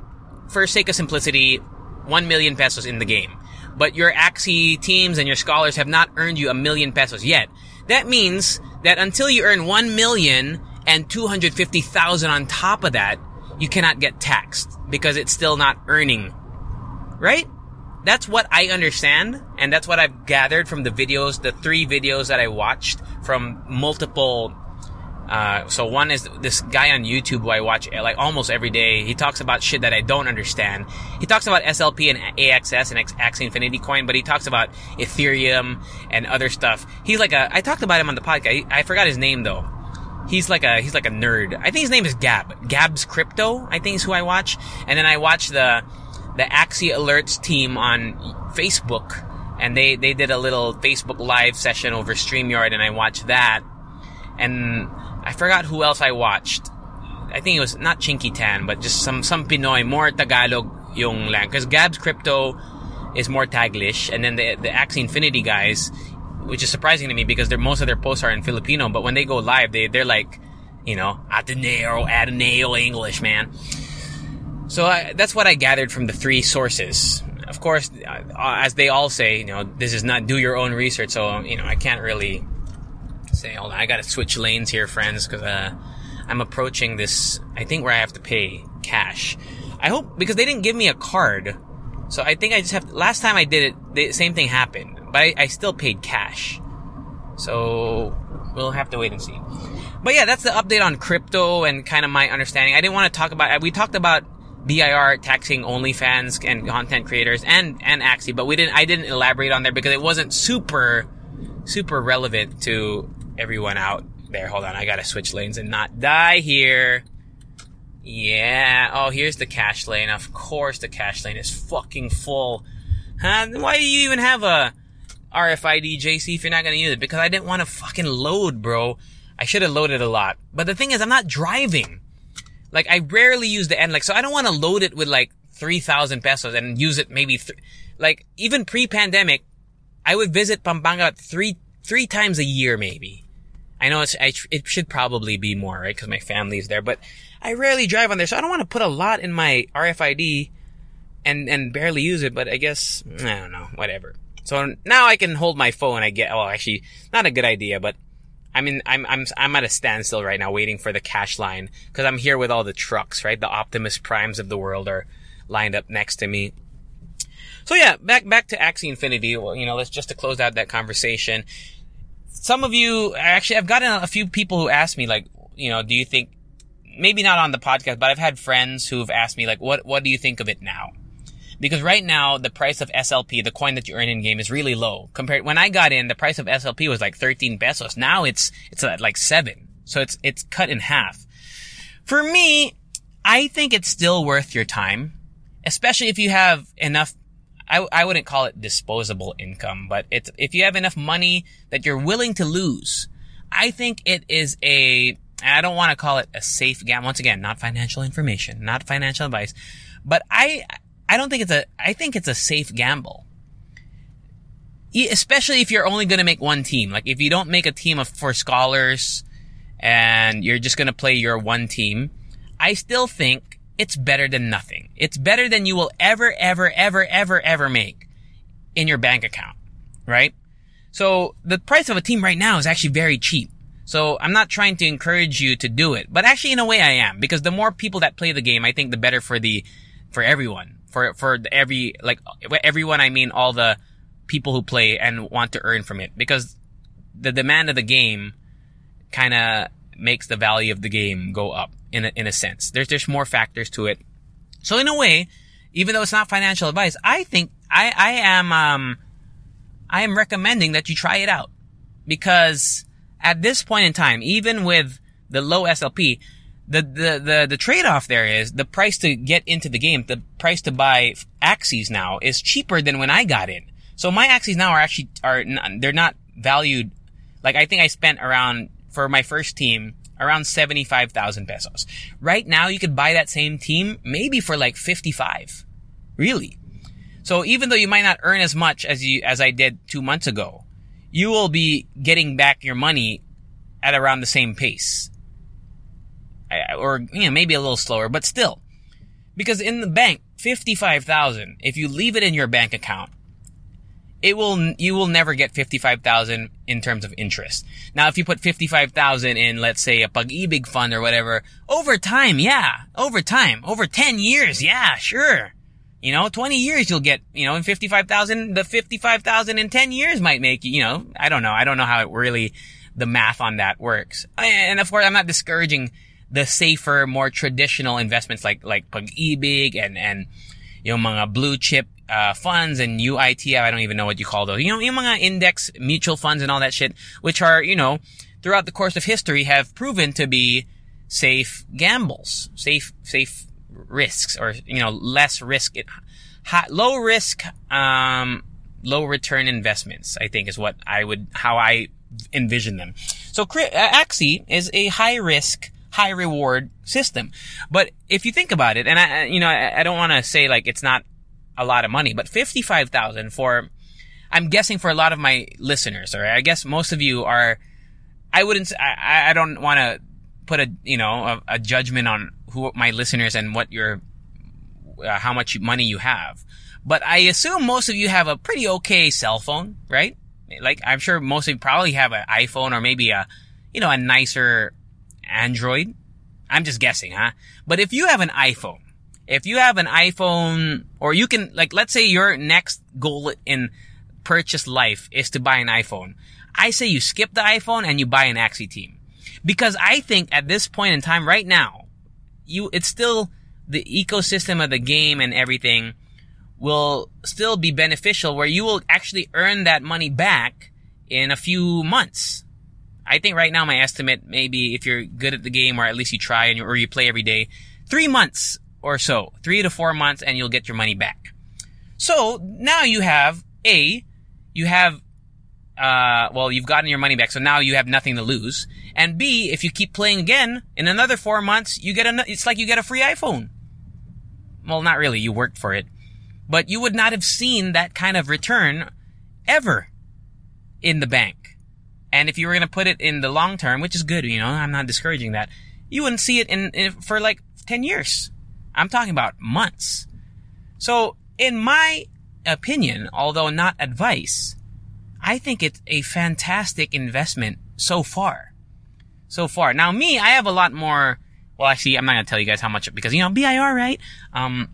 for sake of simplicity, 1 million pesos in the game. But your Axie teams and your scholars have not earned you a million pesos yet. That means that until you earn 1 million and 250,000 on top of that, you cannot get taxed because it's still not earning. Right? That's what I understand, and that's what I've gathered from the videos, the three videos that I watched from multiple uh, so one is this guy on YouTube who I watch like almost every day. He talks about shit that I don't understand. He talks about SLP and AXS and Axie Infinity Coin, but he talks about Ethereum and other stuff. He's like a, I talked about him on the podcast. I forgot his name though. He's like a, he's like a nerd. I think his name is Gab. Gab's Crypto, I think is who I watch. And then I watch the, the Axie Alerts team on Facebook. And they, they did a little Facebook live session over StreamYard and I watched that. And I forgot who else I watched. I think it was not Chinkee Tan, but just some some Pinoy, more Tagalog yung lang. Because Gab's Crypto is more Taglish, and then the the Axie Infinity guys, which is surprising to me because most of their posts are in Filipino, but when they go live, they they're like, you know, Ateneo, Ateneo English, man. So I, that's what I gathered from the three sources. Of course, uh, as they all say, you know, this is not do your own research, so you know, I can't really say, hold on, I gotta switch lanes here, friends, because uh, I'm approaching this, I think where I have to pay cash. I hope, because they didn't give me a card. So I think I just have, last time I did it, the same thing happened. But I, I still paid cash. So, we'll have to wait and see. But yeah, that's the update on crypto and kind of my understanding. I didn't want to talk about, we talked about BIR taxing OnlyFans and content creators and, and Axie, but we didn't, I didn't elaborate on there because it wasn't super, super relevant to everyone out there. Hold on, I gotta switch lanes and not die here. Yeah. Oh, here's the cash lane. Of course, the cash lane is fucking full. Huh? Why do you even have a RFID JC if you're not gonna use it? Because I didn't want to fucking load, bro. I should have loaded a lot. But the thing is, I'm not driving. Like, I rarely use the end. Like, so I don't want to load it with like 3,000 pesos and use it maybe, th- like, even pre-pandemic, I would visit Pampanga three, three times a year maybe. I know it's, I, it should probably be more, right? Cause my family's there, but I rarely drive on there. So I don't want to put a lot in my RFID and, and barely use it, but I guess, I don't know, whatever. So now I can hold my phone. I get, well, actually, not a good idea, but I mean, I'm, I'm, I'm at a standstill right now waiting for the cash line because I'm here with all the trucks, right? The Optimus Primes of the world are lined up next to me. So yeah, back, back to Axie Infinity. Well, you know, let's just to close out that conversation some of you, actually, I've gotten a few people who ask me, like, you know, do you think, maybe not on the podcast, but I've had friends who've asked me, like, what, what do you think of it now? Because right now, the price of SLP, the coin that you earn in game, is really low. Compared, when I got in, the price of SLP was like 13 pesos. Now it's, it's at like 7. So it's, it's cut in half. For me, I think it's still worth your time, especially if you have enough I, I wouldn't call it disposable income, but it's, if you have enough money that you're willing to lose, I think it is a, I don't want to call it a safe gamble. Once again, not financial information, not financial advice, but I, I don't think it's a, I think it's a safe gamble. Especially if you're only going to make one team. Like if you don't make a team of, for scholars and you're just going to play your one team, I still think it's better than nothing. It's better than you will ever, ever, ever, ever, ever make in your bank account, right? So the price of a team right now is actually very cheap. So I'm not trying to encourage you to do it, but actually in a way I am because the more people that play the game, I think the better for the, for everyone, for, for every, like everyone, I mean all the people who play and want to earn from it because the demand of the game kind of makes the value of the game go up in a, in a sense. There's, there's more factors to it. So in a way, even though it's not financial advice, I think I, I am, um, I am recommending that you try it out because at this point in time, even with the low SLP, the, the, the, the trade-off there is the price to get into the game, the price to buy Axies now is cheaper than when I got in. So my Axies now are actually, are, they're not valued, like I think I spent around, for my first team, around 75,000 pesos. Right now, you could buy that same team maybe for like 55. Really. So even though you might not earn as much as you, as I did two months ago, you will be getting back your money at around the same pace. Or, you know, maybe a little slower, but still. Because in the bank, 55,000, if you leave it in your bank account, it will, you will never get 55,000 in terms of interest. Now, if you put 55,000 in, let's say, a pag-ibig fund or whatever, over time, yeah, over time, over 10 years, yeah, sure. You know, 20 years you'll get, you know, in 55,000, the 55,000 in 10 years might make you, you know, I don't know. I don't know how it really, the math on that works. And of course, I'm not discouraging the safer, more traditional investments like, like pag-ibig and, and, you know, mga blue chip uh, funds and UIT, I don't even know what you call those. You know, mga index mutual funds and all that shit, which are, you know, throughout the course of history have proven to be safe gambles, safe, safe risks or, you know, less risk, high, low risk, um, low return investments, I think is what I would, how I envision them. So Axie is a high risk, high reward system. But if you think about it, and I, you know, I, I don't want to say like it's not a lot of money, but 55,000 for, I'm guessing for a lot of my listeners, or I guess most of you are, I wouldn't, I, I don't want to put a, you know, a, a, judgment on who my listeners and what your, uh, how much money you have. But I assume most of you have a pretty okay cell phone, right? Like, I'm sure most of you probably have an iPhone or maybe a, you know, a nicer Android. I'm just guessing, huh? But if you have an iPhone, if you have an iPhone, or you can, like, let's say your next goal in purchase life is to buy an iPhone. I say you skip the iPhone and you buy an Axie team. Because I think at this point in time, right now, you, it's still the ecosystem of the game and everything will still be beneficial where you will actually earn that money back in a few months. I think right now my estimate, maybe if you're good at the game or at least you try and you, or you play every day, three months or so, three to four months, and you'll get your money back. So now you have A, you have, uh, well, you've gotten your money back, so now you have nothing to lose. And B, if you keep playing again, in another four months, you get a, it's like you get a free iPhone. Well, not really, you worked for it. But you would not have seen that kind of return ever in the bank. And if you were going to put it in the long term, which is good, you know, I'm not discouraging that, you wouldn't see it in, in for like 10 years. I'm talking about months. So, in my opinion, although not advice, I think it's a fantastic investment so far. So far. Now, me, I have a lot more. Well, actually, I'm not gonna tell you guys how much because you know BIR, right? Um,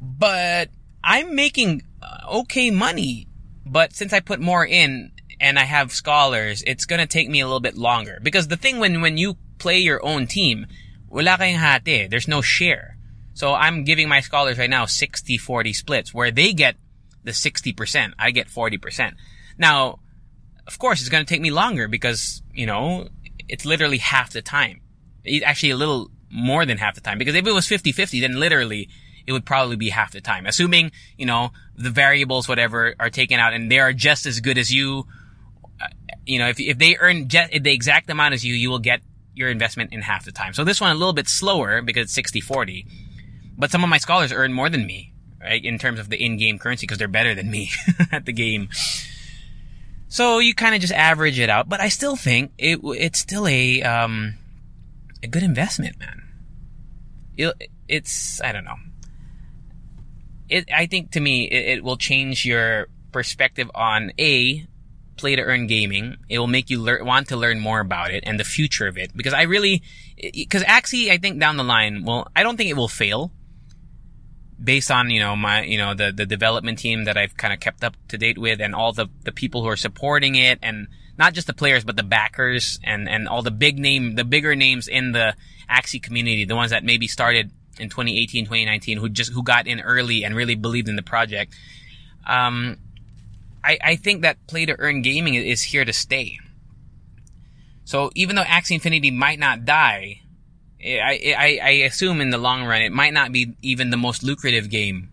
but I'm making uh, okay money. But since I put more in, and I have scholars, it's gonna take me a little bit longer. Because the thing when, when you play your own team, wala kayong hati. There's no share. So I'm giving my scholars right now 60-40 splits where they get the 60%. I get 40%. Now, of course, it's going to take me longer because, you know, it's literally half the time. It's actually a little more than half the time because if it was 50-50, then literally it would probably be half the time. Assuming, you know, the variables, whatever, are taken out and they are just as good as you. Uh, you know, if, if they earn just the exact amount as you, you will get your investment in half the time. So this one a little bit slower because it's 60-40. But some of my scholars earn more than me, right? In terms of the in-game currency because they're better than me at the game. So you kind of just average it out, but I still think it it's still a um a good investment, man. It, it's I don't know. It I think to me it, it will change your perspective on a play to earn gaming. It will make you learn, want to learn more about it and the future of it. Because I really, because Axie, I think down the line, well, I don't think it will fail. Based on, you know, my, you know, the, the development team that I've kind of kept up to date with and all the, the people who are supporting it and not just the players, but the backers and, and all the big name, the bigger names in the Axie community, the ones that maybe started in 2018, 2019, who just, who got in early and really believed in the project. Um, I, I think that play to earn gaming is here to stay. So even though Axie Infinity might not die, eh, I, eh, I, I assume in the long run it might not be even the most lucrative game.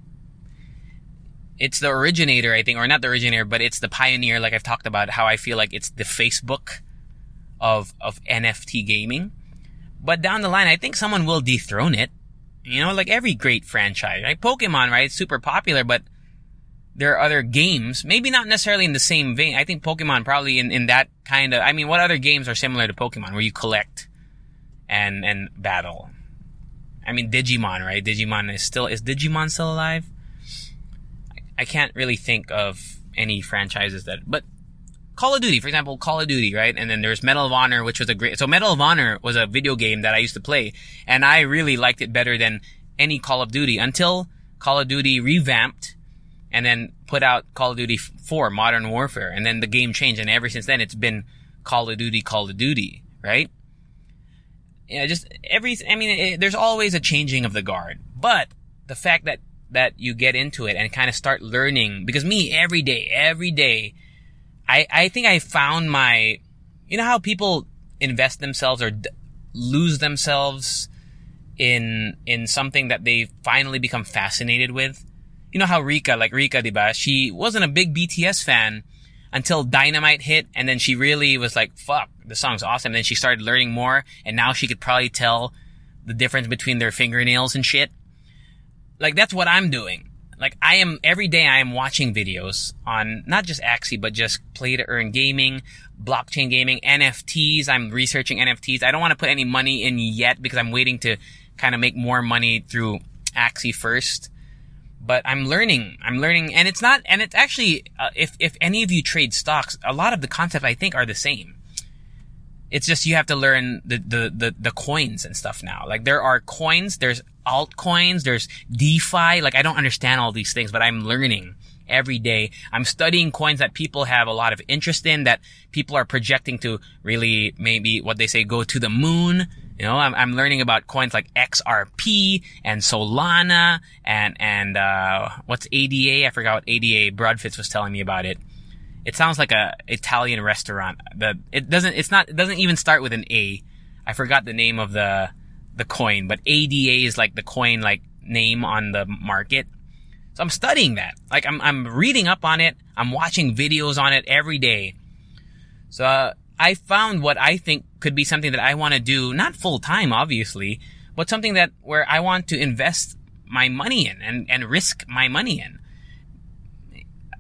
It's the originator, I think, or not the originator, but it's the pioneer, like I've talked about, how I feel like it's the Facebook of, of NFT gaming. But down the line, I think someone will dethrone it. You know, like every great franchise, right? Pokemon, right? It's super popular, but there are other games, maybe not necessarily in the same vein. I think Pokemon probably in, in that kind of, I mean, what other games are similar to Pokemon where you collect and, and battle? I mean, Digimon, right? Digimon is still, is Digimon still alive? I can't really think of any franchises that, but Call of Duty, for example, Call of Duty, right? And then there's Medal of Honor, which was a great, so Medal of Honor was a video game that I used to play and I really liked it better than any Call of Duty until Call of Duty revamped and then put out Call of Duty 4 Modern Warfare and then the game changed and ever since then it's been Call of Duty Call of Duty right? Yeah just every I mean it, there's always a changing of the guard but the fact that that you get into it and kind of start learning because me every day every day I I think I found my you know how people invest themselves or d- lose themselves in in something that they finally become fascinated with you know how Rika, like Rika, diba, she wasn't a big BTS fan until Dynamite hit, and then she really was like, fuck, the song's awesome. And then she started learning more, and now she could probably tell the difference between their fingernails and shit. Like, that's what I'm doing. Like, I am, every day I am watching videos on not just Axie, but just play to earn gaming, blockchain gaming, NFTs. I'm researching NFTs. I don't want to put any money in yet because I'm waiting to kind of make more money through Axie first but I'm learning. I'm learning, and it's not, and it's actually, uh, if if any of you trade stocks, a lot of the concepts I think are the same. It's just you have to learn the the the, the coins and stuff now. Like there are coins, there's altcoins, there's DeFi. Like I don't understand all these things, but I'm learning every day. I'm studying coins that people have a lot of interest in, that people are projecting to really maybe what they say go to the moon. You know, I'm, I'm learning about coins like XRP and Solana and, and, uh, what's ADA? I forgot what ADA Broadfits was telling me about it. It sounds like a Italian restaurant. The, it doesn't, it's not, it doesn't even start with an A. I forgot the name of the, the coin, but ADA is like the coin, like name on the market. So I'm studying that. Like I'm, I'm reading up on it. I'm watching videos on it every day. So, uh, I found what I think could be something that I want to do, not full time, obviously, but something that where I want to invest my money in and, and risk my money in.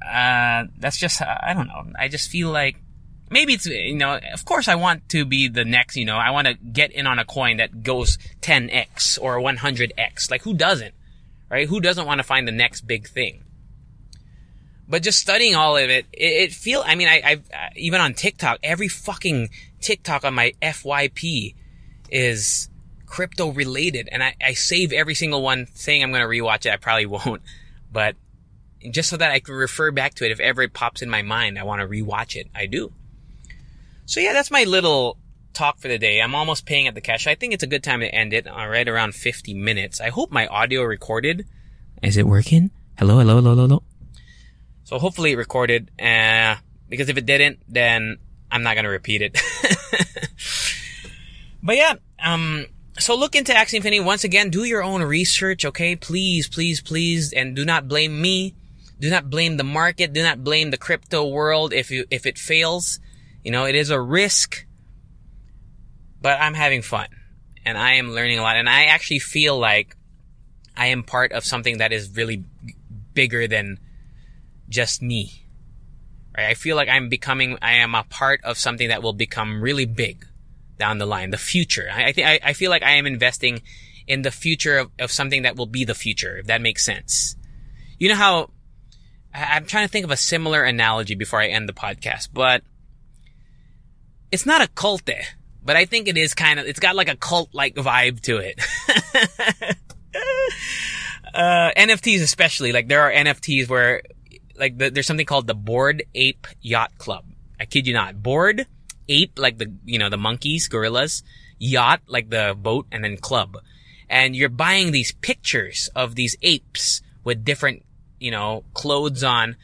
Uh, that's just, I don't know. I just feel like maybe it's, you know, of course I want to be the next, you know, I want to get in on a coin that goes 10x or 100x. Like who doesn't? Right? Who doesn't want to find the next big thing? But just studying all of it, it, it feel. I mean, I, I even on TikTok, every fucking TikTok on my FYP is crypto related, and I, I save every single one saying I'm going to rewatch it. I probably won't, but just so that I can refer back to it if ever it pops in my mind. I want to rewatch it. I do. So yeah, that's my little talk for the day. I'm almost paying at the cash. I think it's a good time to end it. Uh, right around 50 minutes. I hope my audio recorded. Is it working? Hello, hello, hello, hello, hello. So hopefully it recorded. Uh, because if it didn't, then I'm not gonna repeat it. but yeah, um, so look into Axie Infinity. Once again, do your own research, okay? Please, please, please, and do not blame me. Do not blame the market. Do not blame the crypto world if you, if it fails. You know, it is a risk, but I'm having fun and I am learning a lot. And I actually feel like I am part of something that is really bigger than just me. Right? I feel like I'm becoming, I am a part of something that will become really big down the line, the future. I, I think I, I feel like I am investing in the future of, of something that will be the future, if that makes sense. You know how I'm trying to think of a similar analogy before I end the podcast, but it's not a cult, eh, but I think it is kind of, it's got like a cult like vibe to it. uh, NFTs especially, like there are NFTs where, like the, there's something called the Bored Ape Yacht Club. I kid you not. Bored ape, like the, you know, the monkeys, gorillas, yacht, like the boat, and then club. And you're buying these pictures of these apes with different, you know, clothes on.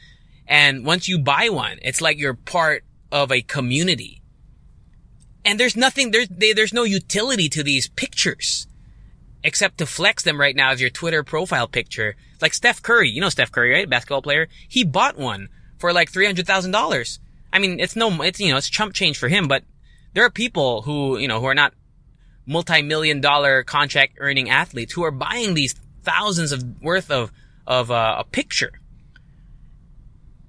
And once you buy one, it's like you're part of a community. And there's nothing, there's, they, there's no utility to these pictures. Except to flex them right now as your Twitter profile picture. Like Steph Curry, you know Steph Curry, right? Basketball player. He bought one for like $300,000. I mean, it's no, it's, you know, it's chump change for him, but there are people who, you know, who are not multi-million dollar contract earning athletes who are buying these thousands of worth of, of uh, a picture.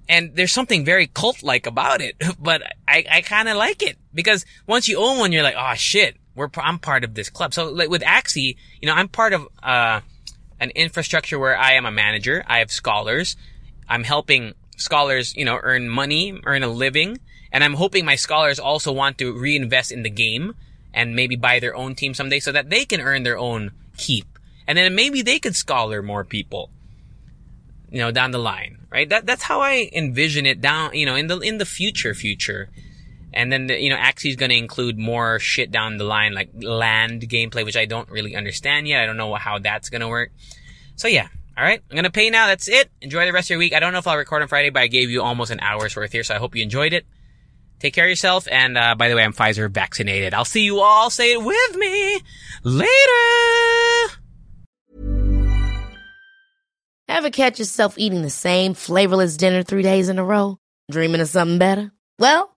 And there's something very cult-like about it, but I, I kind of like it because once you own one, you're like, oh shit, we're, I'm part of this club. So like with Axie, you know, I'm part of, uh, an infrastructure where I am a manager. I have scholars. I'm helping scholars, you know, earn money, earn a living. And I'm hoping my scholars also want to reinvest in the game and maybe buy their own team someday so that they can earn their own keep. And then maybe they could scholar more people, you know, down the line, right? That, that's how I envision it down, you know, in the, in the future, future. And then, the, you know, Axie is going to include more shit down the line, like land gameplay, which I don't really understand yet. I don't know how that's going to work. So yeah, all right, I'm gonna pay now. That's it. Enjoy the rest of your week. I don't know if I'll record on Friday, but I gave you almost an hour's worth here, so I hope you enjoyed it. Take care of yourself, and uh, by the way, I'm Pfizer vaccinated. I'll see you all. Say it with me later. Ever catch yourself eating the same flavorless dinner three days in a row? Dreaming of something better? Well,